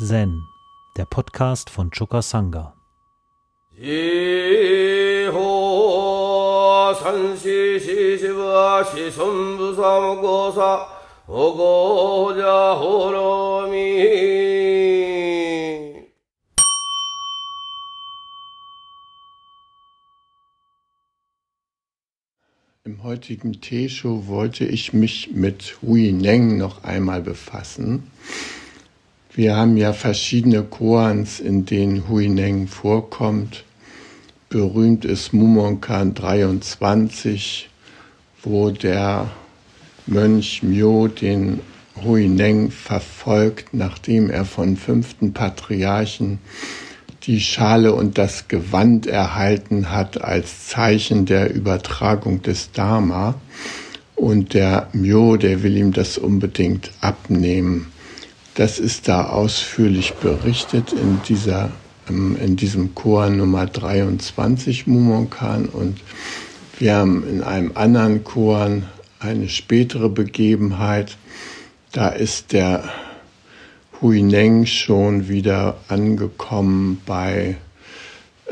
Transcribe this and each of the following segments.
Zen, der Podcast von Choka Sangha. Im heutigen Teeshow wollte ich mich mit Hui Neng noch einmal befassen. Wir haben ja verschiedene Koans, in denen Hui Neng vorkommt. Berühmt ist Mumonkan 23, wo der Mönch Myo den Hui Neng verfolgt, nachdem er von fünften Patriarchen die Schale und das Gewand erhalten hat als Zeichen der Übertragung des Dharma. Und der Myo, der will ihm das unbedingt abnehmen. Das ist da ausführlich berichtet in, dieser, ähm, in diesem Chor Nummer 23 Mumonkan. Und wir haben in einem anderen Chor eine spätere Begebenheit. Da ist der Huineng schon wieder angekommen bei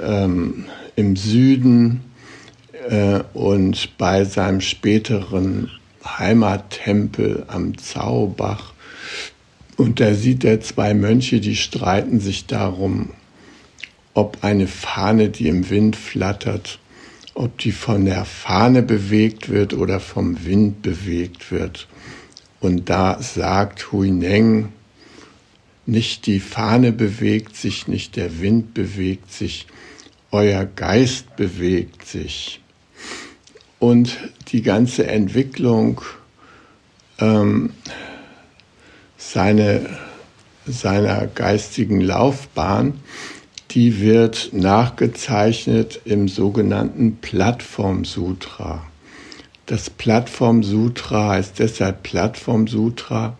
ähm, im Süden äh, und bei seinem späteren Heimattempel am Zaubach. Und da sieht er zwei Mönche, die streiten sich darum, ob eine Fahne, die im Wind flattert, ob die von der Fahne bewegt wird oder vom Wind bewegt wird. Und da sagt Huineng, nicht die Fahne bewegt sich, nicht der Wind bewegt sich, euer Geist bewegt sich. Und die ganze Entwicklung, ähm, seine, seiner geistigen Laufbahn, die wird nachgezeichnet im sogenannten Plattform-Sutra. Das Plattform-Sutra heißt deshalb Plattform-Sutra,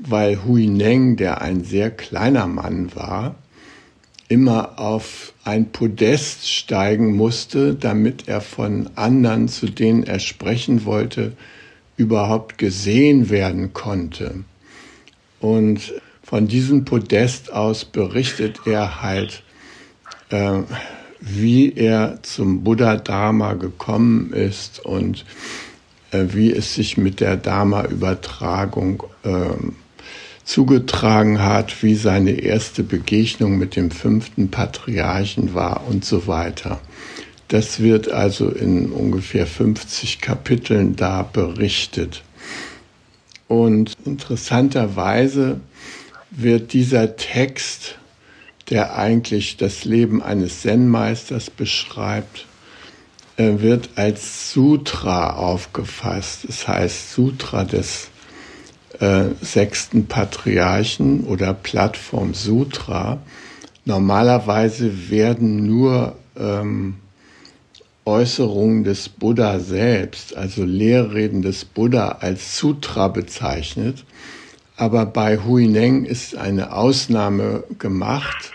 weil Hui Neng, der ein sehr kleiner Mann war, immer auf ein Podest steigen musste, damit er von anderen, zu denen er sprechen wollte, überhaupt gesehen werden konnte. Und von diesem Podest aus berichtet er halt, äh, wie er zum Buddha Dharma gekommen ist und äh, wie es sich mit der Dharma-Übertragung äh, zugetragen hat, wie seine erste Begegnung mit dem fünften Patriarchen war und so weiter. Das wird also in ungefähr 50 Kapiteln da berichtet. Und interessanterweise wird dieser Text, der eigentlich das Leben eines Zen-Meisters beschreibt, äh, wird als Sutra aufgefasst. Das heißt Sutra des äh, sechsten Patriarchen oder Plattform Sutra. Normalerweise werden nur ähm, Äußerungen des Buddha selbst, also Lehrreden des Buddha als Sutra bezeichnet. Aber bei Huineng ist eine Ausnahme gemacht.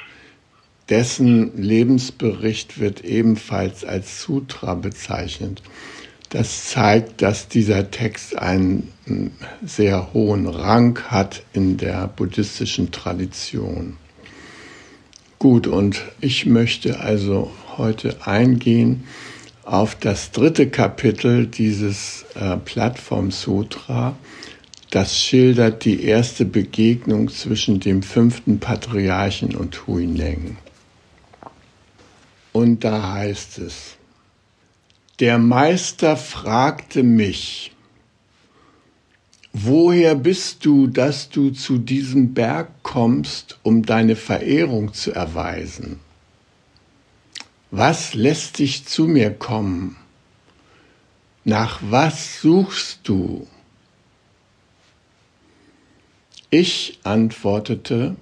Dessen Lebensbericht wird ebenfalls als Sutra bezeichnet. Das zeigt, dass dieser Text einen sehr hohen Rang hat in der buddhistischen Tradition. Gut, und ich möchte also heute eingehen auf das dritte Kapitel dieses äh, Plattform-Sutra. Das schildert die erste Begegnung zwischen dem fünften Patriarchen und Huineng. Und da heißt es, der Meister fragte mich, woher bist du, dass du zu diesem Berg kommst, um deine Verehrung zu erweisen? Was lässt dich zu mir kommen? Nach was suchst du? Ich antwortete,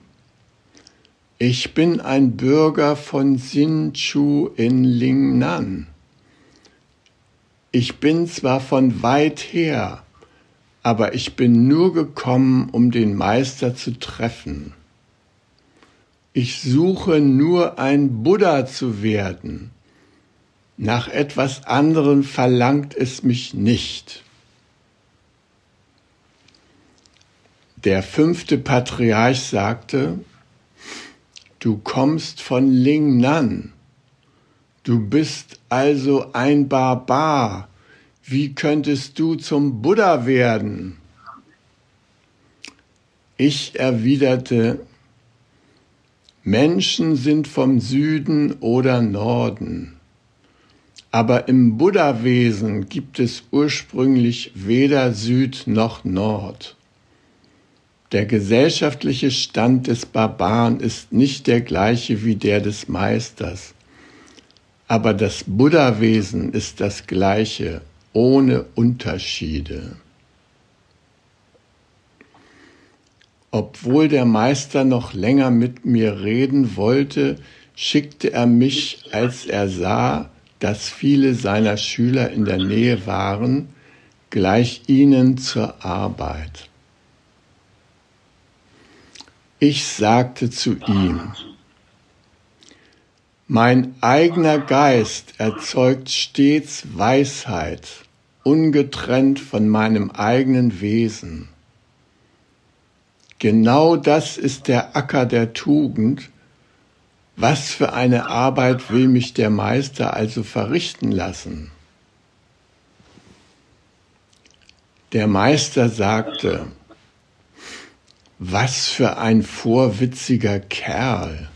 ich bin ein Bürger von Sinchu in Lingnan ich bin zwar von weit her, aber ich bin nur gekommen, um den Meister zu treffen. Ich suche nur ein Buddha zu werden. Nach etwas anderem verlangt es mich nicht. Der fünfte Patriarch sagte, du kommst von Lingnan. Du bist also ein Barbar. Wie könntest du zum Buddha werden? Ich erwiderte, Menschen sind vom Süden oder Norden. Aber im Buddha-Wesen gibt es ursprünglich weder Süd noch Nord. Der gesellschaftliche Stand des Barbaren ist nicht der gleiche wie der des Meisters. Aber das Buddha-Wesen ist das gleiche, ohne Unterschiede. Obwohl der Meister noch länger mit mir reden wollte, schickte er mich, als er sah, dass viele seiner Schüler in der Nähe waren, gleich ihnen zur Arbeit. Ich sagte zu ihm, mein eigener Geist erzeugt stets Weisheit, ungetrennt von meinem eigenen Wesen. Genau das ist der Acker der Tugend, was für eine Arbeit will mich der Meister also verrichten lassen? Der Meister sagte, was für ein vorwitziger Kerl.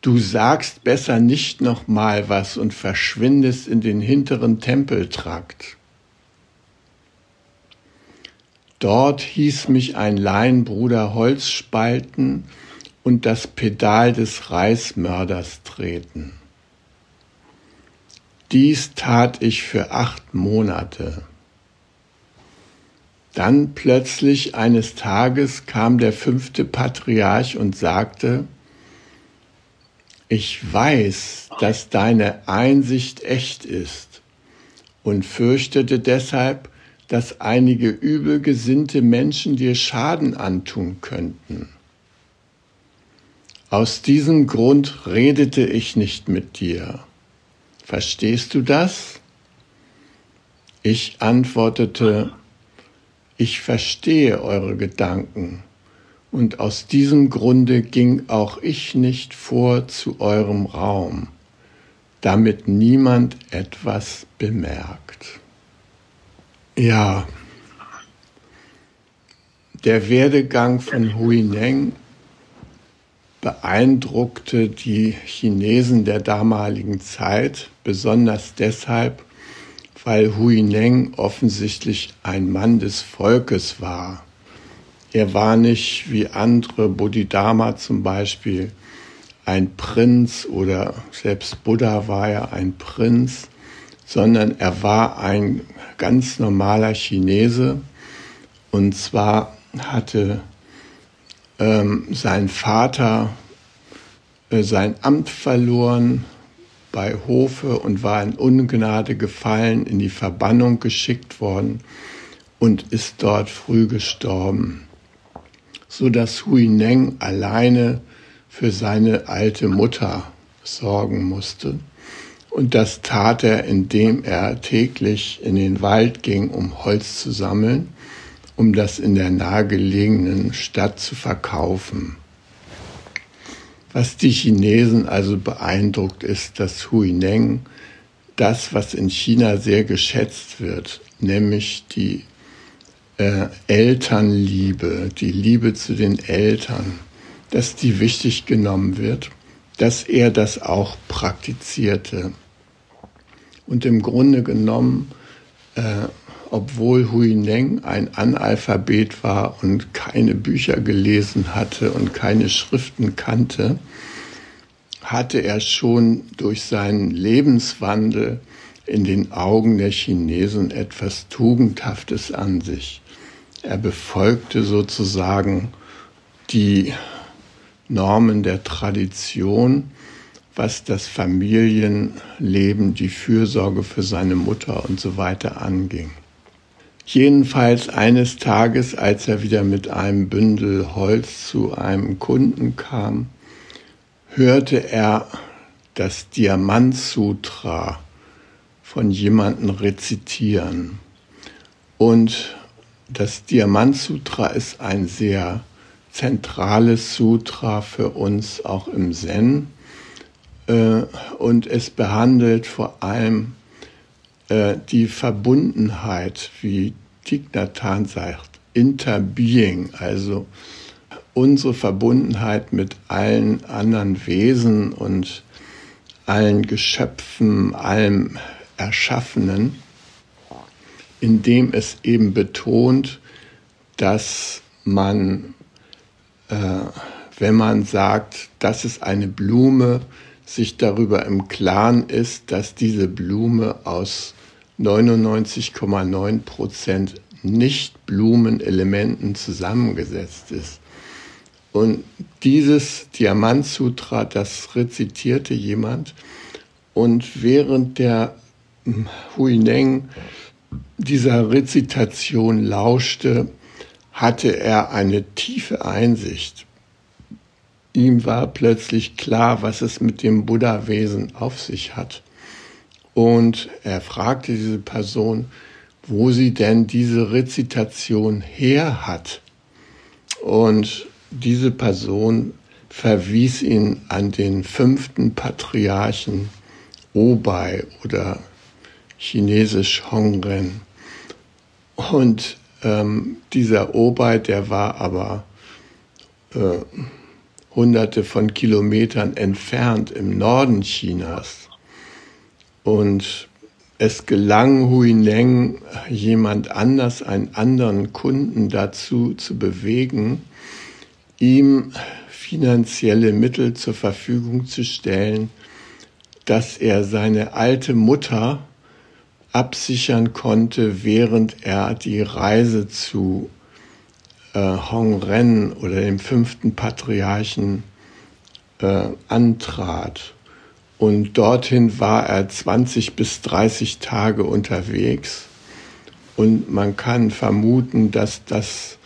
Du sagst besser nicht noch mal was und verschwindest in den hinteren Tempeltrakt. Dort hieß mich ein Laienbruder Holz spalten und das Pedal des Reismörders treten. Dies tat ich für acht Monate. Dann plötzlich eines Tages kam der fünfte Patriarch und sagte, ich weiß, dass deine Einsicht echt ist und fürchtete deshalb, dass einige übelgesinnte Menschen dir Schaden antun könnten. Aus diesem Grund redete ich nicht mit dir. Verstehst du das? Ich antwortete, ich verstehe eure Gedanken, und aus diesem Grunde ging auch ich nicht vor zu eurem Raum, damit niemand etwas bemerkt. Ja, der Werdegang von Hui Neng beeindruckte die Chinesen der damaligen Zeit, besonders deshalb, weil Hui Neng offensichtlich ein Mann des Volkes war. Er war nicht wie andere, Bodhidharma zum Beispiel, ein Prinz oder selbst Buddha war ja ein Prinz, sondern er war ein ganz normaler Chinese. Und zwar hatte ähm, sein Vater äh, sein Amt verloren bei Hofe und war in Ungnade gefallen, in die Verbannung geschickt worden und ist dort früh gestorben, so dass Hui Neng alleine für seine alte Mutter sorgen musste. Und das tat er, indem er täglich in den Wald ging, um Holz zu sammeln um das in der nahegelegenen Stadt zu verkaufen. Was die Chinesen also beeindruckt ist, dass Huineng das, was in China sehr geschätzt wird, nämlich die äh, Elternliebe, die Liebe zu den Eltern, dass die wichtig genommen wird, dass er das auch praktizierte. Und im Grunde genommen äh, obwohl Hui Neng ein Analphabet war und keine Bücher gelesen hatte und keine Schriften kannte, hatte er schon durch seinen Lebenswandel in den Augen der Chinesen etwas Tugendhaftes an sich. Er befolgte sozusagen die Normen der Tradition, was das Familienleben, die Fürsorge für seine Mutter und so weiter anging. Jedenfalls eines Tages, als er wieder mit einem Bündel Holz zu einem Kunden kam, hörte er das Diamantsutra von jemandem rezitieren. Und das Diamantsutra ist ein sehr zentrales Sutra für uns auch im Zen. Äh, und es behandelt vor allem äh, die Verbundenheit, wie Thich sagt, Interbeing, also unsere Verbundenheit mit allen anderen Wesen und allen Geschöpfen, allem Erschaffenen, indem es eben betont, dass man, äh, wenn man sagt, das ist eine Blume, sich darüber im Klaren ist, dass diese Blume aus 99,9 Prozent Nicht-Blumenelementen zusammengesetzt ist. Und dieses Diamantsutra, das rezitierte jemand. Und während der Huineng dieser Rezitation lauschte, hatte er eine tiefe Einsicht. Ihm war plötzlich klar, was es mit dem Buddha-Wesen auf sich hat. Und er fragte diese Person, wo sie denn diese Rezitation her hat. Und diese Person verwies ihn an den fünften Patriarchen Obai oder chinesisch Hongren. Und ähm, dieser Obai, der war aber äh, hunderte von Kilometern entfernt im Norden Chinas. Und es gelang Huineng, jemand anders, einen anderen Kunden dazu zu bewegen, ihm finanzielle Mittel zur Verfügung zu stellen, dass er seine alte Mutter absichern konnte, während er die Reise zu äh, Hongren oder dem fünften Patriarchen äh, antrat. Und dorthin war er 20 bis 30 Tage unterwegs. Und man kann vermuten, dass das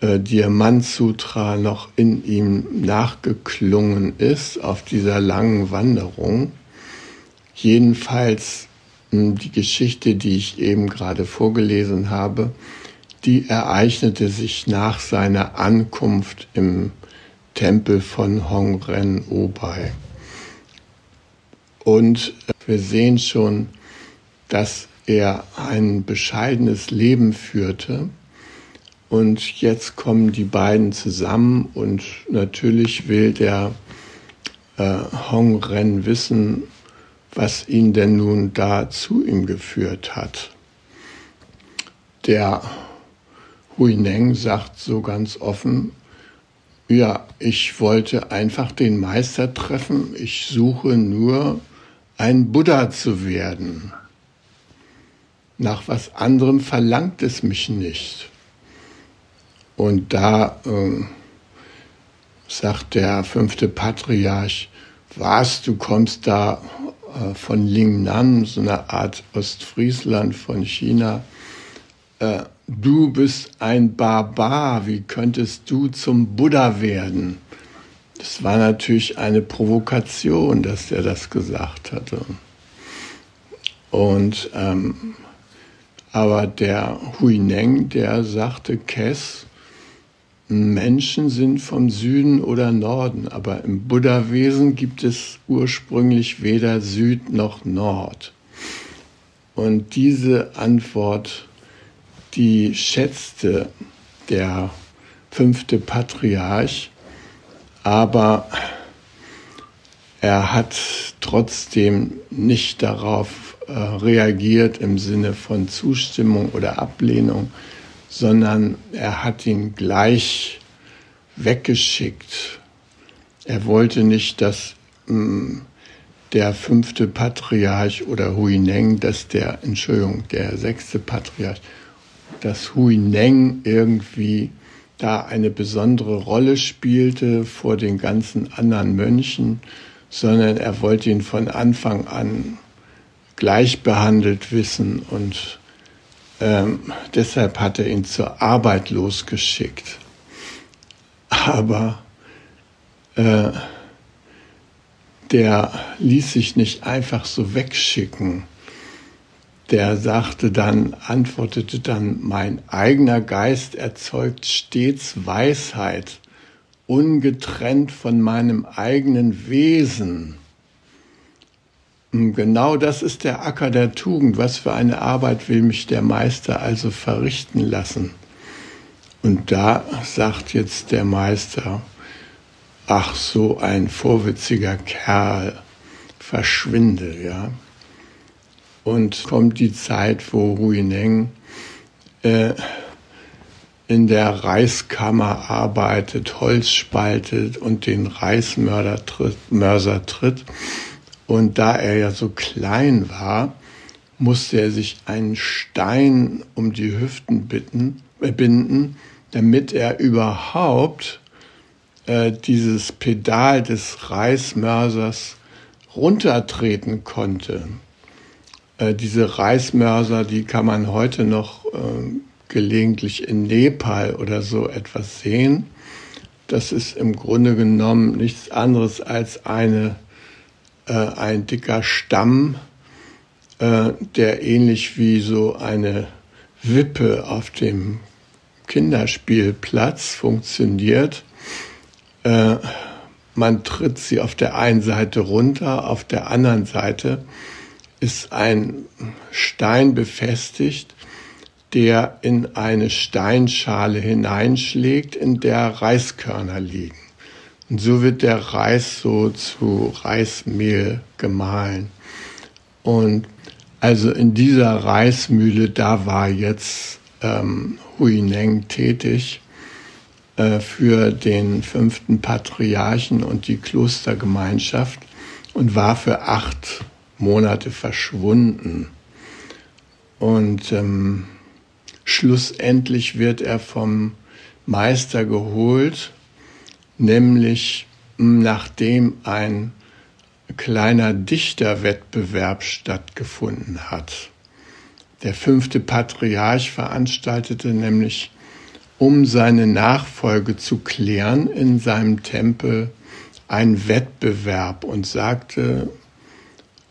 äh, Diamant Sutra noch in ihm nachgeklungen ist auf dieser langen Wanderung. Jedenfalls hm, die Geschichte, die ich eben gerade vorgelesen habe, die ereignete sich nach seiner Ankunft im Tempel von Hongren Obai. Und wir sehen schon, dass er ein bescheidenes Leben führte und jetzt kommen die beiden zusammen und natürlich will der äh, Hong Ren wissen, was ihn denn nun da zu ihm geführt hat. Der Hui Neng sagt so ganz offen, ja, ich wollte einfach den Meister treffen, ich suche nur ein Buddha zu werden. Nach was anderem verlangt es mich nicht. Und da äh, sagt der fünfte Patriarch, was, du kommst da äh, von Lingnan, so eine Art Ostfriesland von China. Äh, du bist ein Barbar, wie könntest du zum Buddha werden? Das war natürlich eine Provokation, dass er das gesagt hatte. Und ähm, aber der Huineng, der sagte, Kess, Menschen sind vom Süden oder Norden, aber im Buddha-Wesen gibt es ursprünglich weder Süd noch Nord. Und diese Antwort, die schätzte der fünfte Patriarch, aber er hat trotzdem nicht darauf äh, reagiert im Sinne von Zustimmung oder Ablehnung, sondern er hat ihn gleich weggeschickt. Er wollte nicht, dass mh, mm, der fünfte Patriarch oder Huineng, dass der, Entschuldigung, der sechste Patriarch, dass Huineng irgendwie da eine besondere Rolle spielte vor den ganzen anderen Mönchen, sondern er wollte ihn von Anfang an gleich behandelt wissen und ähm, deshalb hat er ihn zur Arbeit losgeschickt. Aber äh, der ließ sich nicht einfach so wegschicken. Der sagte dann, antwortete dann, mein eigener Geist erzeugt stets Weisheit. ungetrennt von meinem eigenen Wesen. Genau das ist der Acker der Tugend. Was für eine Arbeit will mich der Meister also verrichten lassen? Und da sagt jetzt der Meister, ach so ein vorwitziger Kerl, verschwinde, ja. Und kommt die Zeit, wo Huineng äh, in der Reiskammer arbeitet, Holz spaltet und den Reismörser tritt, Mörser tritt. Und da er ja so klein war, musste er sich einen Stein um die Hüften bitten, äh, binden, damit er überhaupt äh, dieses Pedal des Reismörsers runtertreten konnte. Äh, diese Reismörser, die kann man heute noch äh, gelegentlich in Nepal oder so etwas sehen. Das ist im Grunde genommen nichts anderes als eine, äh, ein dicker Stamm, der ähnlich wie so eine Wippe auf dem Kinderspielplatz funktioniert. Äh, man tritt sie auf der einen Seite runter, auf der anderen Seite ist ein Stein befestigt, der in eine Steinschale hineinschlägt, in der Reiskörner liegen. Und so wird der Reis so zu Reismehl gemahlen. Und also in dieser Reismühle, da war jetzt ähm, Huineng tätig äh, für den fünften Patriarchen und die Klostergemeinschaft und war für acht Monate verschwunden. Und ähm, Schlussendlich wird er vom Meister geholt, nämlich nachdem ein kleiner Dichterwettbewerb stattgefunden hat. Der fünfte Patriarch veranstaltete nämlich, um seine Nachfolge zu klären, in seinem Tempel einen Wettbewerb und sagte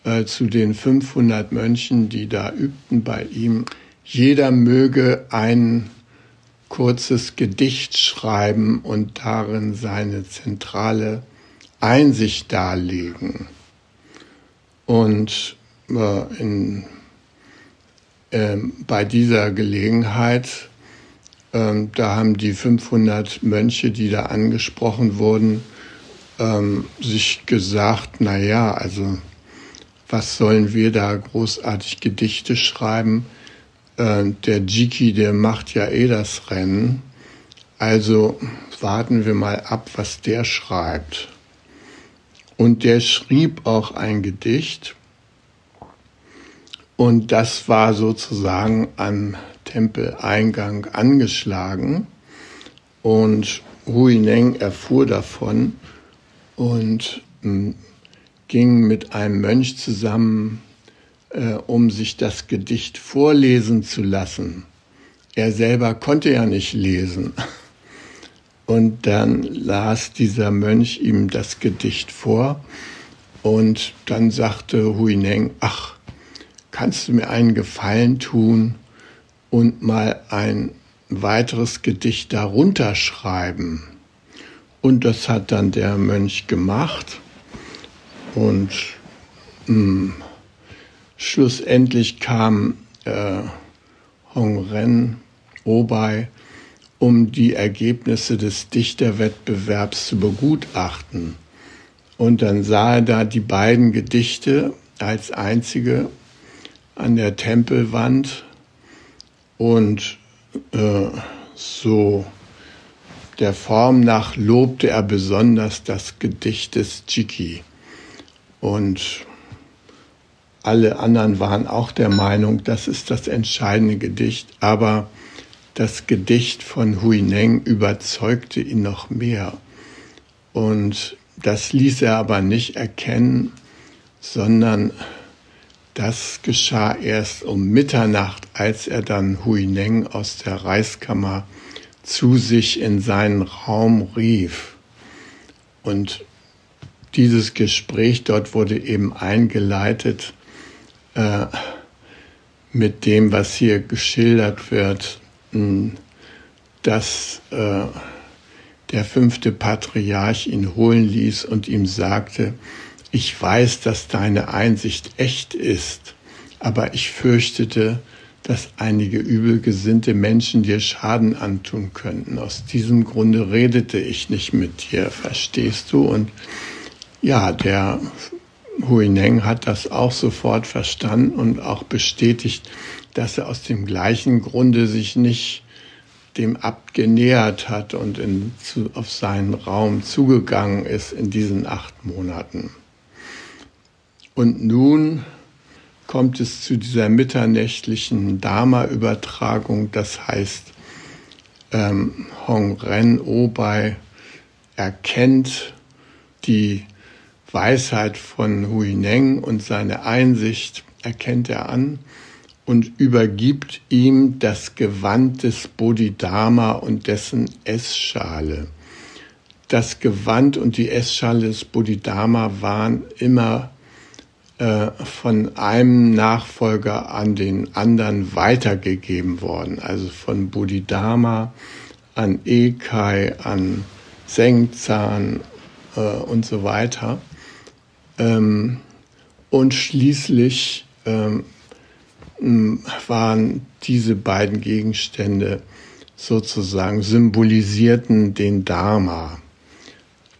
äh, zu den 500 Mönchen, die da übten bei ihm, jeder möge ein kurzes Gedicht schreiben und darin seine zentrale Einsicht darlegen. Und äh, in, äh, bei dieser Gelegenheit, äh, da haben die 500 Mönche, die da angesprochen wurden, ähm, sich gesagt, na ja, also was sollen wir da großartig Gedichte schreiben? Äh, der Jiki, der macht ja eh das Rennen. Also warten wir mal ab, was der schreibt. Und der schrieb auch ein Gedicht. Und das war sozusagen am Tempeleingang angeschlagen. Und Huineng erfuhr davon und hm, ging mit einem Mönch zusammen äh, um sich das Gedicht vorlesen zu lassen. Er selber konnte ja nicht lesen. Und dann las dieser Mönch ihm das Gedicht vor und dann sagte Huineng, ach, kannst du mir einen Gefallen tun und mal ein weiteres Gedicht darunter schreiben? Und das hat dann der Mönch gemacht und mh, hm, Schlussendlich kam äh, Hongren Obei, um die Ergebnisse des Dichterwettbewerbs zu begutachten. Und dann sah er da die beiden Gedichte als einzige an der Tempelwand und äh, so der Form nach lobte er besonders das Gedicht des Chiki. Und alle anderen waren auch der Meinung, das ist das entscheidende Gedicht, aber das Gedicht von Huineng überzeugte ihn noch mehr. Und das ließ er aber nicht erkennen, sondern das geschah erst um Mitternacht, als er dann Huineng aus der Reiskammer zu sich in seinen Raum rief. Und dieses Gespräch dort wurde eben eingeleitet äh, mit dem, was hier geschildert wird, dass äh, der fünfte Patriarch ihn holen ließ und ihm sagte, ich weiß, dass deine Einsicht echt ist, aber ich fürchtete, dass einige übelgesinnte Menschen dir Schaden antun könnten. Aus diesem Grunde redete ich nicht mit dir, verstehst du? Und ja, der Huineng hat das auch sofort verstanden und auch bestätigt, dass er aus dem gleichen Grunde sich nicht dem Abt genähert hat und in, zu, auf seinen Raum zugegangen ist in diesen acht Monaten. Und nun kommt es zu dieser mitternächtlichen Dharma-Übertragung, das heißt, ähm, Hong Ren Obai erkennt die Weisheit von Huineng und seine Einsicht erkennt er an und übergibt ihm das Gewand des Bodhidharma und dessen Essschale. Das Gewand und die Essschale des Bodhidharma waren immer äh, von einem Nachfolger an den anderen weitergegeben worden. Also von Bodhidharma an Ekai, an Sengzan äh, und so weiter. Ähm, und schließlich ähm, waren diese beiden Gegenstände sozusagen symbolisierten den Dharma,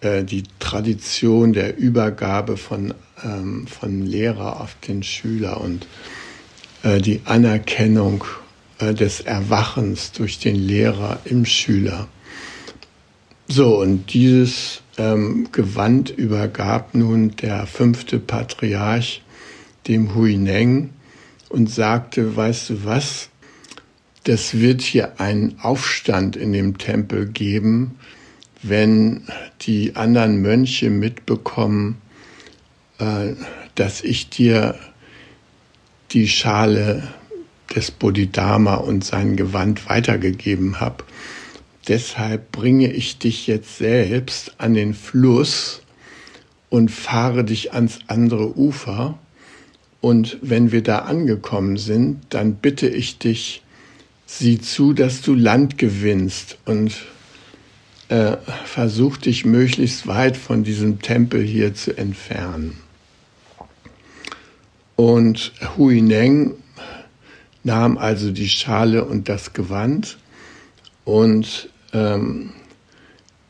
äh, die Tradition der Übergabe von, ähm, von Lehrer auf den Schüler und äh, die Anerkennung äh, des Erwachens durch den Lehrer im Schüler. So, und dieses ähm, Gewand übergab nun der fünfte Patriarch dem Huineng, und sagte, weißt du was, das wird hier einen Aufstand in dem Tempel geben, wenn die anderen Mönche mitbekommen, äh, dass ich dir die Schale des Bodhidharma und sein Gewand weitergegeben habe. Deshalb bringe ich dich jetzt selbst an den Fluss und fahre dich ans andere Ufer und wenn wir da angekommen sind, dann bitte ich dich, sieh zu, dass du Land gewinnst und äh, versuch dich möglichst weit von diesem Tempel hier zu entfernen. Und Huineng nahm also die Schale und das Gewand und ähm,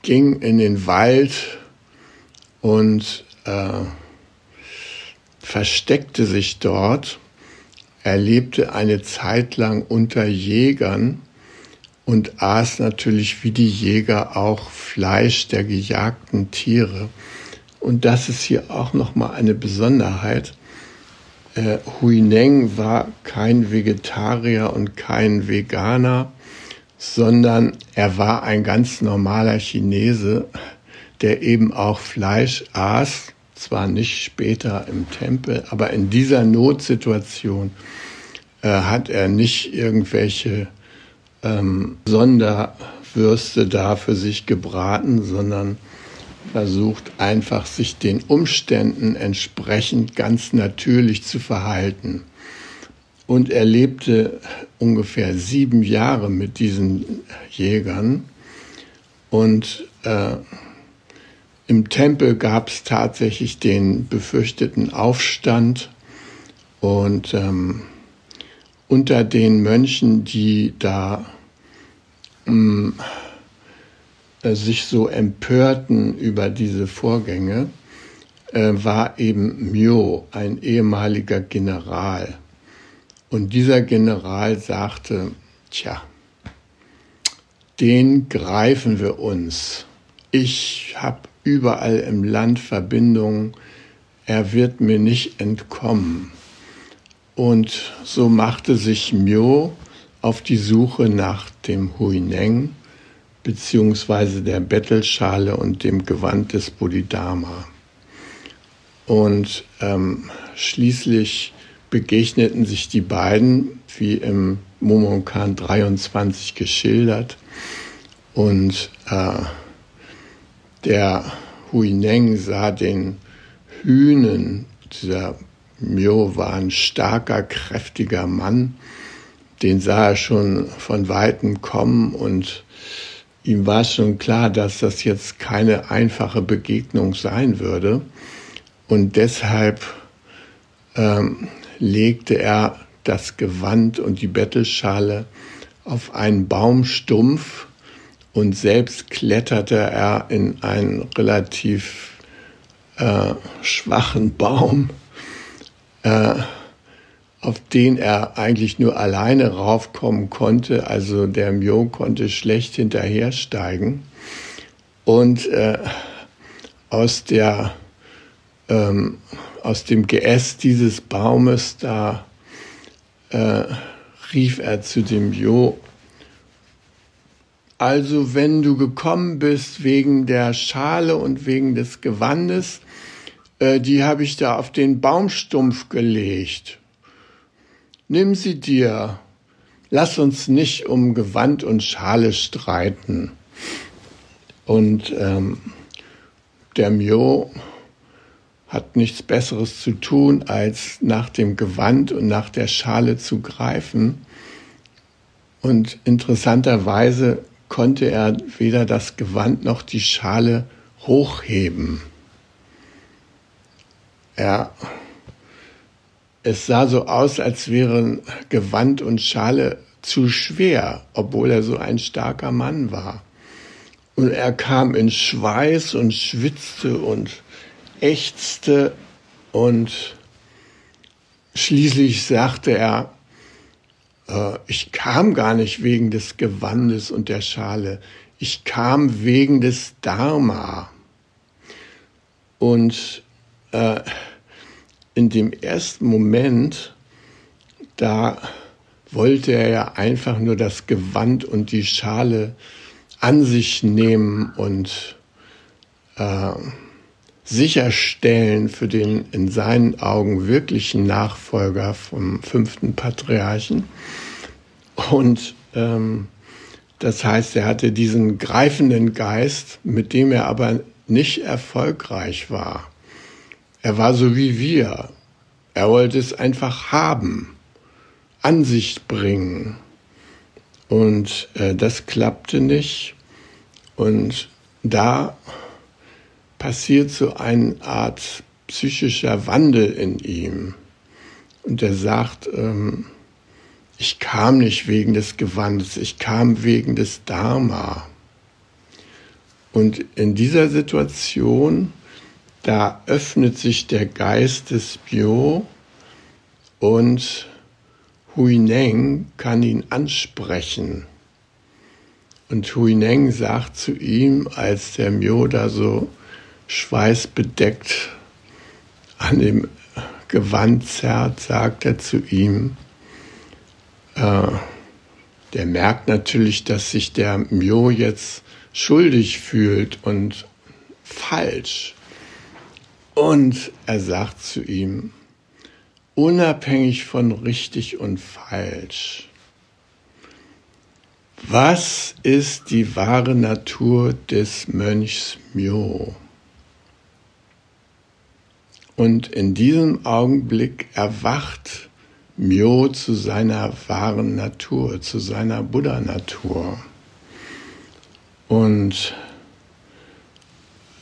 ging in den Wald und äh, versteckte sich dort, er lebte eine Zeit lang unter Jägern und aß natürlich wie die Jäger auch Fleisch der gejagten Tiere. Und das ist hier auch nochmal eine Besonderheit. Äh, Huineng war kein Vegetarier und kein Veganer, sondern er war ein ganz normaler Chinese, der eben auch Fleisch aß zwar nicht später im Tempel, aber in dieser Notsituation äh, hat er nicht irgendwelche ähm, Sonderwürste da für sich gebraten, sondern versucht einfach sich den Umständen entsprechend ganz natürlich zu verhalten. Und er lebte ungefähr sieben Jahre mit diesen Jägern und äh, im Tempel gab es tatsächlich den befürchteten Aufstand und ähm, unter den Mönchen, die da ähm, äh, sich so empörten über diese Vorgänge, äh, war eben Myo, ein ehemaliger General. Und dieser General sagte, tja, den greifen wir uns. Ich habe überall im Land Verbindungen. Er wird mir nicht entkommen. Und so machte sich Myo auf die Suche nach dem Huineng beziehungsweise der Bettelschale und dem Gewand des Bodhidharma. Und ähm, schließlich begegneten sich die beiden, wie im Momonkan 23 geschildert. Und äh, der Huineng sah den Hühnen, dieser Myo war ein starker, kräftiger Mann, den sah er schon von weitem kommen und ihm war schon klar, dass das jetzt keine einfache Begegnung sein würde. Und deshalb ähm, legte er das Gewand und die Bettelschale auf einen Baumstumpf und selbst kletterte er in einen relativ äh, schwachen Baum, äh, auf den er eigentlich nur alleine raufkommen konnte. Also der Mio konnte schlecht hinterhersteigen. Und äh, aus, der, ähm, aus dem Geäst dieses Baumes, da äh, rief er zu dem Jo, also wenn du gekommen bist wegen der Schale und wegen des Gewandes, äh, die habe ich da auf den Baumstumpf gelegt. Nimm sie dir. Lass uns nicht um Gewand und Schale streiten. Und ähm, der Mio hat nichts Besseres zu tun, als nach dem Gewand und nach der Schale zu greifen. Und interessanterweise konnte er weder das Gewand noch die Schale hochheben. Er, es sah so aus, als wären Gewand und Schale zu schwer, obwohl er so ein starker Mann war. Und er kam in Schweiß und schwitzte und ächzte und schließlich sagte er, äh, ich kam gar nicht wegen des Gewandes und der Schale, ich kam wegen des Dharma. Und äh, in dem ersten Moment, da wollte er ja einfach nur das Gewand und die Schale an sich nehmen und äh, sicherstellen für den in seinen Augen wirklichen Nachfolger vom fünften Patriarchen. Und ähm, das heißt, er hatte diesen greifenden Geist, mit dem er aber nicht erfolgreich war. Er war so wie wir. Er wollte es einfach haben, an sich bringen. Und äh, das klappte nicht. Und da passiert so eine Art psychischer Wandel in ihm. Und er sagt, ähm, ich kam nicht wegen des Gewandes, ich kam wegen des Dharma. Und in dieser Situation, da öffnet sich der Geist des Bio und Huineng kann ihn ansprechen. Und Huineng sagt zu ihm, als der Myo da so schweißbedeckt an dem Gewand zerrt, sagt er zu ihm, äh, der merkt natürlich, dass sich der Mio jetzt schuldig fühlt und falsch. Und er sagt zu ihm, unabhängig von richtig und falsch, was ist die wahre Natur des Mönchs Myo? Und in diesem Augenblick erwacht Myo zu seiner wahren Natur, zu seiner Buddha-Natur. Und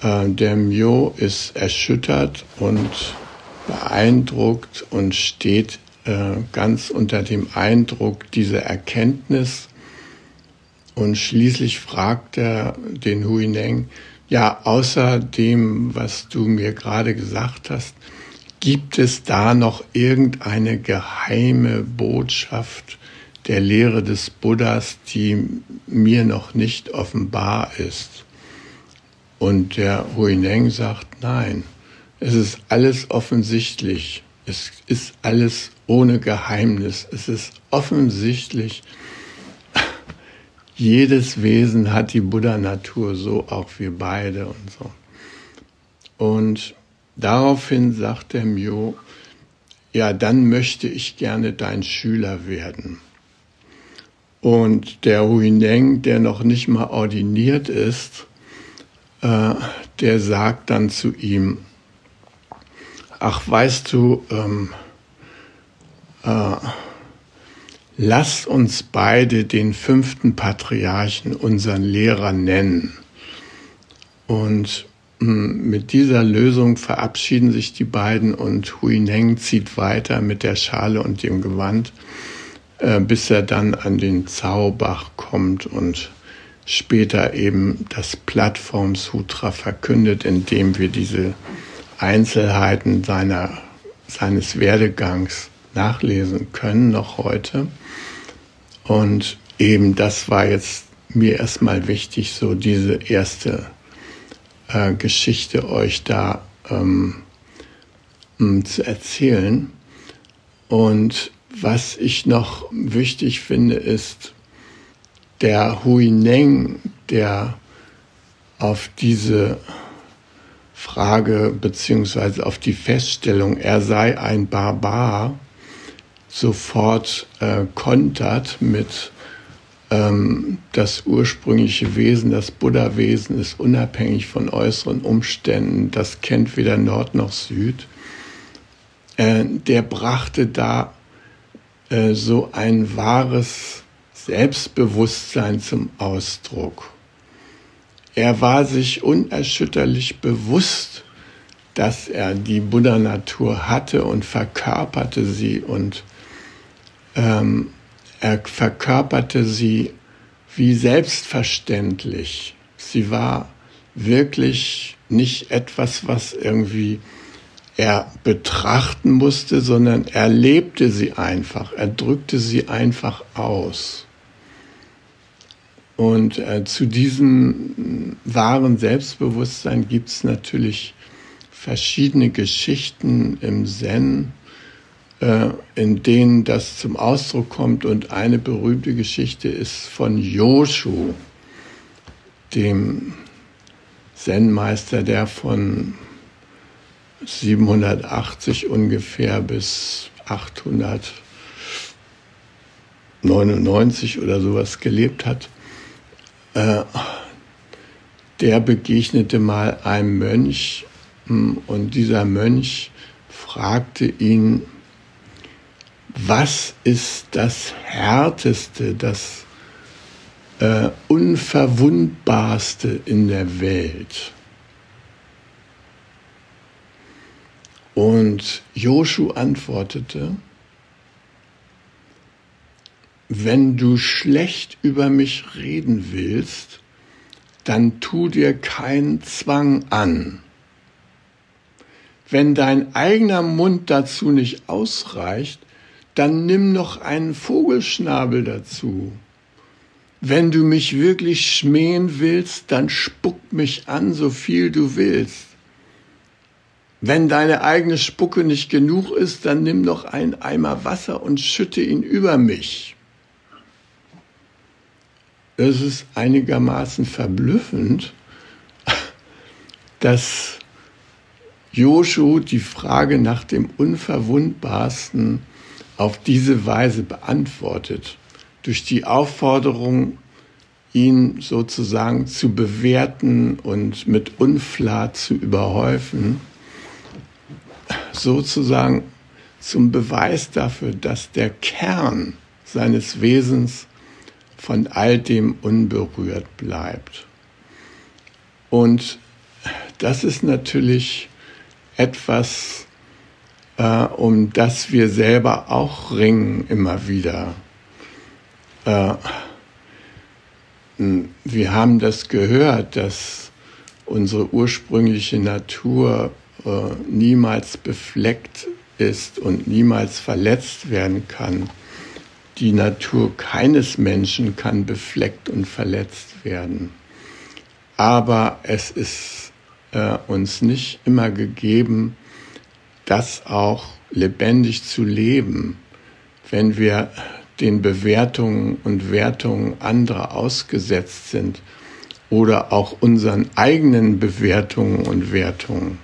äh, der Myo ist erschüttert und beeindruckt und steht äh, ganz unter dem Eindruck dieser Erkenntnis. Und schließlich fragt er den Huineng, ja, außer dem, was du mir gerade gesagt hast, gibt es da noch irgendeine geheime Botschaft der Lehre des Buddhas, die mir noch nicht offenbar ist? Und der Huineng sagt, nein, es ist alles offensichtlich. Es ist alles ohne Geheimnis. Es ist offensichtlich, jedes Wesen hat die Buddha-Natur, so auch wir beide und so. Und daraufhin sagt der Myo, ja, dann möchte ich gerne dein Schüler werden. Und der Huineng, der noch nicht mal ordiniert ist, äh, der sagt dann zu ihm, ach weißt du, ähm, äh, lasst uns beide den fünften Patriarchen, unseren Lehrer, nennen. Und hm, mit dieser Lösung verabschieden sich die beiden und Huineng zieht weiter mit der Schale und dem Gewand, äh, bis er dann an den Zaubach kommt und später eben das Plattform-Sutra verkündet, indem wir diese Einzelheiten seiner, seines Werdegangs nachlesen können, noch heute. Und eben das war jetzt mir erstmal wichtig, so diese erste äh, Geschichte euch da ähm, zu erzählen. Und was ich noch wichtig finde, ist der Huineng, der auf diese Frage beziehungsweise auf die Feststellung, er sei ein Barbar, sofort äh, kontert mit ähm, das ursprüngliche Wesen, das Buddha-Wesen ist unabhängig von äußeren Umständen, das kennt weder Nord noch Süd. Äh, der brachte da äh, so ein wahres Selbstbewusstsein zum Ausdruck. Er war sich unerschütterlich bewusst, dass er die Buddha-Natur hatte und verkörperte sie und ähm, er verkörperte sie wie selbstverständlich. Sie war wirklich nicht etwas, was irgendwie er betrachten musste, sondern er lebte sie einfach, er drückte sie einfach aus. Und äh, zu diesem wahren Selbstbewusstsein gibt es natürlich verschiedene Geschichten im Zen, in denen das zum Ausdruck kommt. Und eine berühmte Geschichte ist von Yoshu, dem Zen-Meister, der von 780 ungefähr bis 899 oder sowas gelebt hat. Äh, der begegnete mal einem Mönch hm, und dieser Mönch fragte ihn, was ist das Härteste, das äh, Unverwundbarste in der Welt? Und Joshu antwortete, wenn du schlecht über mich reden willst, dann tu dir keinen Zwang an. Wenn dein eigener Mund dazu nicht ausreicht, dann nimm noch einen Vogelschnabel dazu. Wenn du mich wirklich schmähen willst, dann spuck mich an, so viel du willst. Wenn deine eigene Spucke nicht genug ist, dann nimm noch einen Eimer Wasser und schütte ihn über mich. Es ist einigermaßen verblüffend, dass Joshu die Frage nach dem Unverwundbarsten auf diese Weise beantwortet, durch die Aufforderung, ihn sozusagen zu bewerten und mit Unflat zu überhäufen, sozusagen zum Beweis dafür, dass der Kern seines Wesens von all dem unberührt bleibt. Und das ist natürlich etwas, äh, um das wir selber auch ringen immer wieder. Äh, wir haben das gehört, dass unsere ursprüngliche Natur äh, niemals befleckt ist und niemals verletzt werden kann. Die Natur keines Menschen kann befleckt und verletzt werden. Aber es ist äh, uns nicht immer gegeben, das auch lebendig zu leben, wenn wir den Bewertungen und Wertungen anderer ausgesetzt sind oder auch unseren eigenen Bewertungen und Wertungen.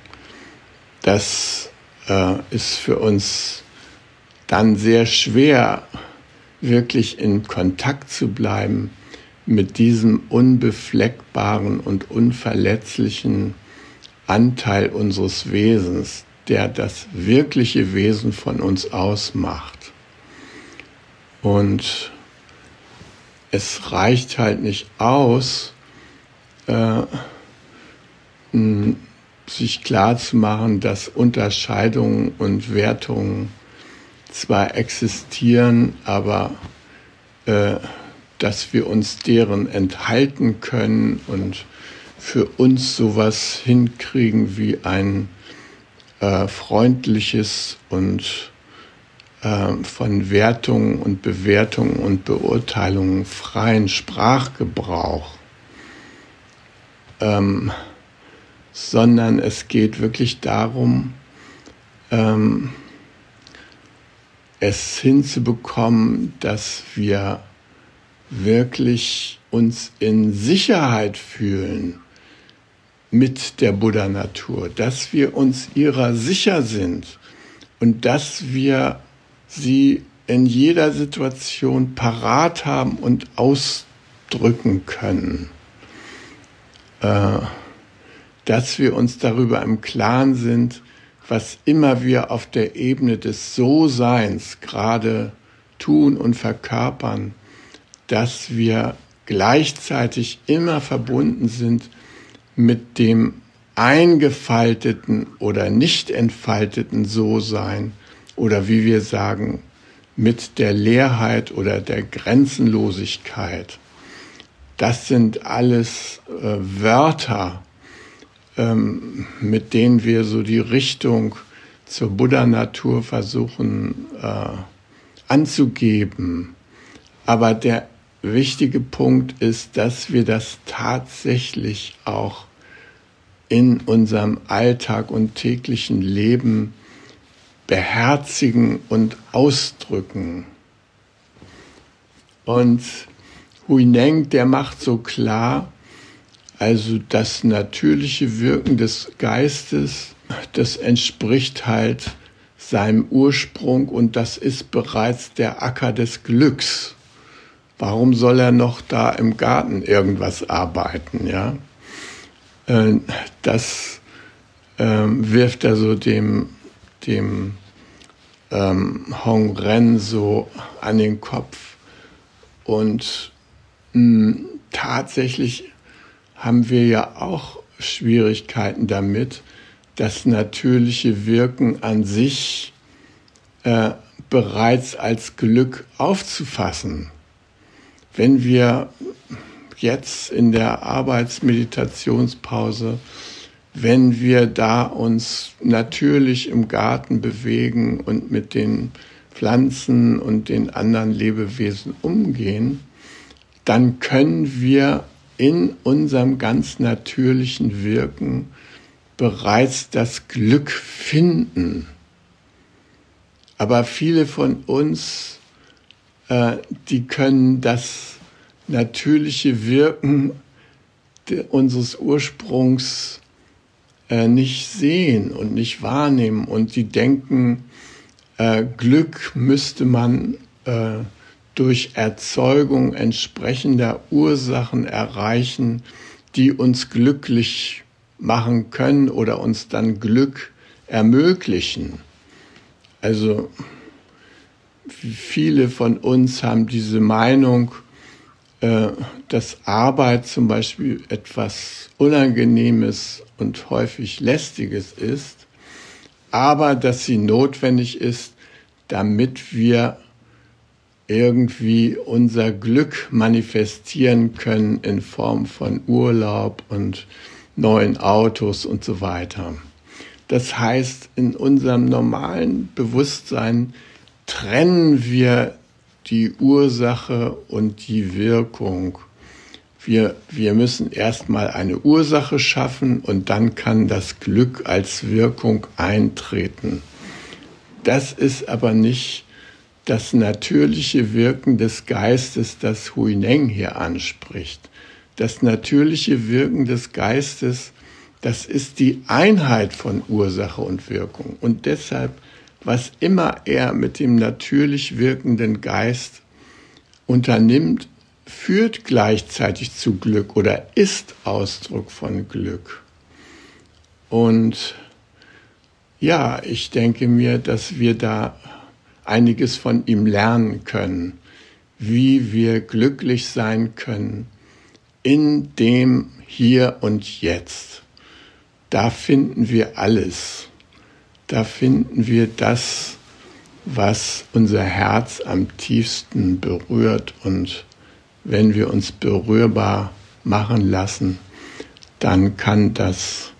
Das äh, ist für uns dann sehr schwer, wirklich in Kontakt zu bleiben mit diesem unbefleckbaren und unverletzlichen Anteil unseres Wesens, der das wirkliche Wesen von uns ausmacht. Und es reicht halt nicht aus, äh, sich klar zu machen, dass Unterscheidungen und Wertungen zwar existieren, aber äh, dass wir uns deren enthalten können und für uns sowas hinkriegen wie ein äh, freundliches und äh, von Wertungen und Bewertungen und Beurteilungen freien Sprachgebrauch, ähm, sondern es geht wirklich darum, ähm, es hinzubekommen, dass wir wirklich uns in Sicherheit fühlen mit der Buddha-Natur, dass wir uns ihrer sicher sind und dass wir sie in jeder Situation parat haben und ausdrücken können. Äh, dass wir uns darüber im Klaren sind, was immer wir auf der Ebene des So-Seins gerade tun und verkörpern, dass wir gleichzeitig immer verbunden sind mit dem eingefalteten oder nicht entfalteten So-Sein oder wie wir sagen, mit der Leerheit oder der Grenzenlosigkeit. Das sind alles äh, Wörter, ähm, mit denen wir so die Richtung zur Buddha-Natur versuchen äh, anzugeben. Aber der wichtige Punkt ist, dass wir das tatsächlich auch in unserem Alltag und täglichen Leben beherzigen und ausdrücken. Und Huineng, der macht so klar, also das natürliche Wirken des Geistes, das entspricht halt seinem Ursprung und das ist bereits der Acker des Glücks. Warum soll er noch da im Garten irgendwas arbeiten, ja? Äh, das ähm, wirft er so dem, dem ähm, Hong Ren so an den Kopf. Und mh, tatsächlich haben wir ja auch Schwierigkeiten damit, das natürliche Wirken an sich äh, bereits als Glück aufzufassen. Wenn wir jetzt in der Arbeitsmeditationspause, wenn wir da uns natürlich im Garten bewegen und mit den Pflanzen und den anderen Lebewesen umgehen, dann können wir in unserem ganz natürlichen Wirken bereits das Glück finden. Aber viele von uns, äh, die können das natürliche Wirken unseres Ursprungs äh, nicht sehen und nicht wahrnehmen und die denken, äh, Glück müsste man äh, durch Erzeugung entsprechender Ursachen erreichen, die uns glücklich machen können oder uns dann Glück ermöglichen. Also viele von uns haben diese Meinung, äh, dass Arbeit zum Beispiel etwas Unangenehmes und häufig Lästiges ist, aber dass sie notwendig ist, damit wir irgendwie unser Glück manifestieren können in Form von Urlaub und neuen Autos und so weiter. Das heißt, in unserem normalen Bewusstsein trennen wir die Ursache und die Wirkung. Wir, wir müssen erstmal eine Ursache schaffen und dann kann das Glück als Wirkung eintreten. Das ist aber nicht das natürliche Wirken des Geistes, das Huineng hier anspricht. Das natürliche Wirken des Geistes, das ist die Einheit von Ursache und Wirkung. Und deshalb, was immer er mit dem natürlich wirkenden Geist unternimmt, führt gleichzeitig zu Glück oder ist Ausdruck von Glück. Und ja, ich denke mir, dass wir da einiges von ihm lernen können. wie wir glücklich sein können in dem Hier und Jetzt. Da finden wir alles. Da finden wir das, was unser Herz am tiefsten berührt. Und wenn wir uns berührbar machen lassen, dann kann das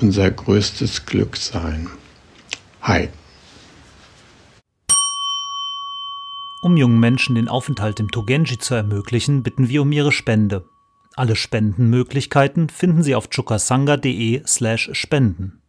unser größtes Glück sein. Hi. Um jungen Menschen den Aufenthalt im Togenji zu ermöglichen, bitten wir um ihre Spende. Alle Spendenmöglichkeiten finden Sie auf chukasanga.de slash spenden.